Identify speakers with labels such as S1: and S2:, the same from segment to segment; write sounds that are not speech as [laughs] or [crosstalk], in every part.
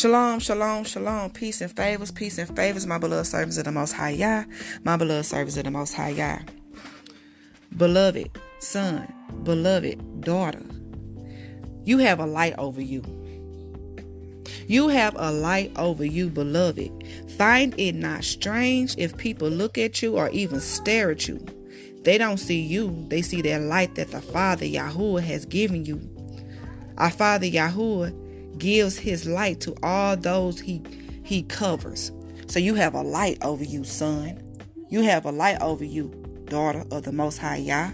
S1: Shalom, shalom, shalom. Peace and favors, peace and favors, my beloved servants of the Most High Yah, my beloved servants of the Most High Yah. Beloved son, beloved daughter, you have a light over you. You have a light over you, beloved. Find it not strange if people look at you or even stare at you. They don't see you, they see that light that the Father Yahuwah has given you. Our Father Yahuwah gives his light to all those he he covers. So you have a light over you, son. You have a light over you, daughter of the Most High Yah.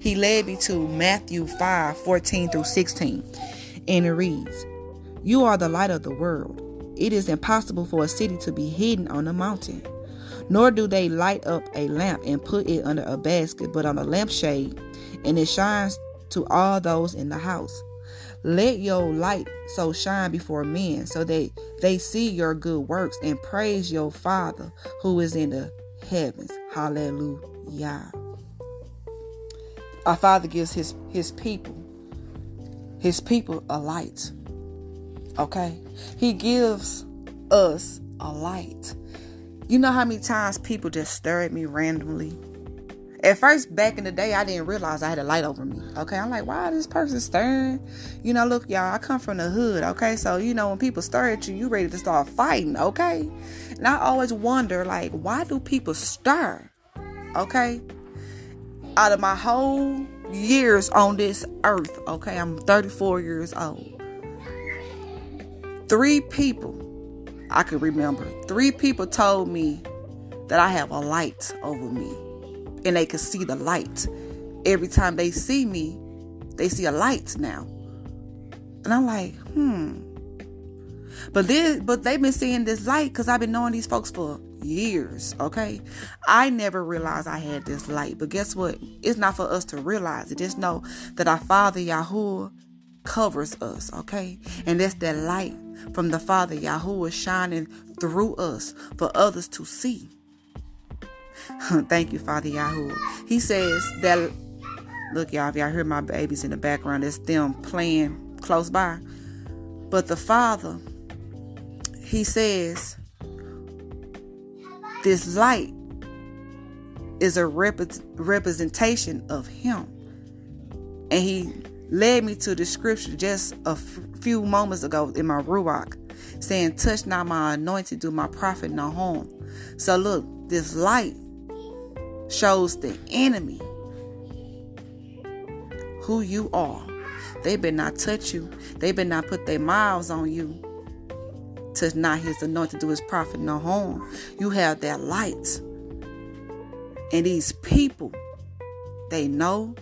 S1: He led me to Matthew 5 14 through 16, and it reads, You are the light of the world. It is impossible for a city to be hidden on a mountain, nor do they light up a lamp and put it under a basket, but on a lampshade, and it shines to all those in the house. Let your light so shine before men, so that they see your good works and praise your Father who is in the heavens. Hallelujah. Our Father gives his his people his people a light. Okay? He gives us a light. You know how many times people just stare at me randomly at first, back in the day, I didn't realize I had a light over me. Okay, I'm like, why this person staring? You know, look, y'all, I come from the hood. Okay, so you know when people stare at you, you ready to start fighting. Okay, and I always wonder, like, why do people stare? Okay, out of my whole years on this earth, okay, I'm 34 years old. Three people I could remember. Three people told me that I have a light over me and they can see the light. Every time they see me, they see a light now. And I'm like, hmm. But this, but they've been seeing this light because I've been knowing these folks for years. Okay, I never realized I had this light. But guess what? It's not for us to realize it. Just know that our Father Yahuwah covers us. Okay, and that's that light from the Father Yahuwah shining through us for others to see. [laughs] Thank you, Father Yahoo. He says that, look, y'all, if y'all hear my babies in the background, it's them playing close by. But the Father, He says, this light is a rep- representation of Him. And He led me to the scripture just a f- few moments ago in my Ruach, saying, Touch not my anointed, do my prophet no harm. So look, this light shows the enemy who you are. They better not touch you. They better not put their mouths on you. To not his anointed do his prophet no harm. You have that light. And these people, they know,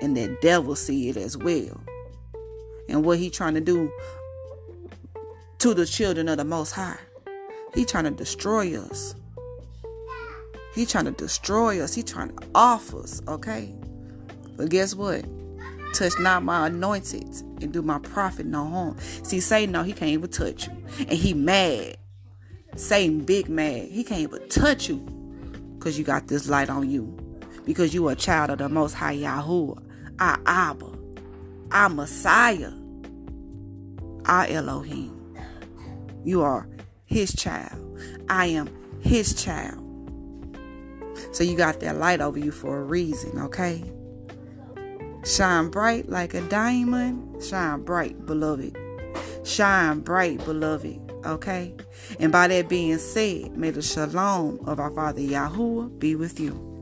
S1: and the devil see it as well. And what he trying to do to the children of the Most High, he trying to destroy us. He trying to destroy us. He trying to off us, okay? But guess what? Touch not my anointed and do my prophet no harm. See, Satan, no, he can't even touch you. And he mad. Satan big mad. He can't even touch you because you got this light on you. Because you a child of the Most High Yahuwah. Our Abba. Our Messiah. Our Elohim. You are his child. I am his child. So you got that light over you for a reason, okay? Shine bright like a diamond. Shine bright, beloved. Shine bright, beloved. Okay? And by that being said, may the shalom of our Father Yahuwah be with you.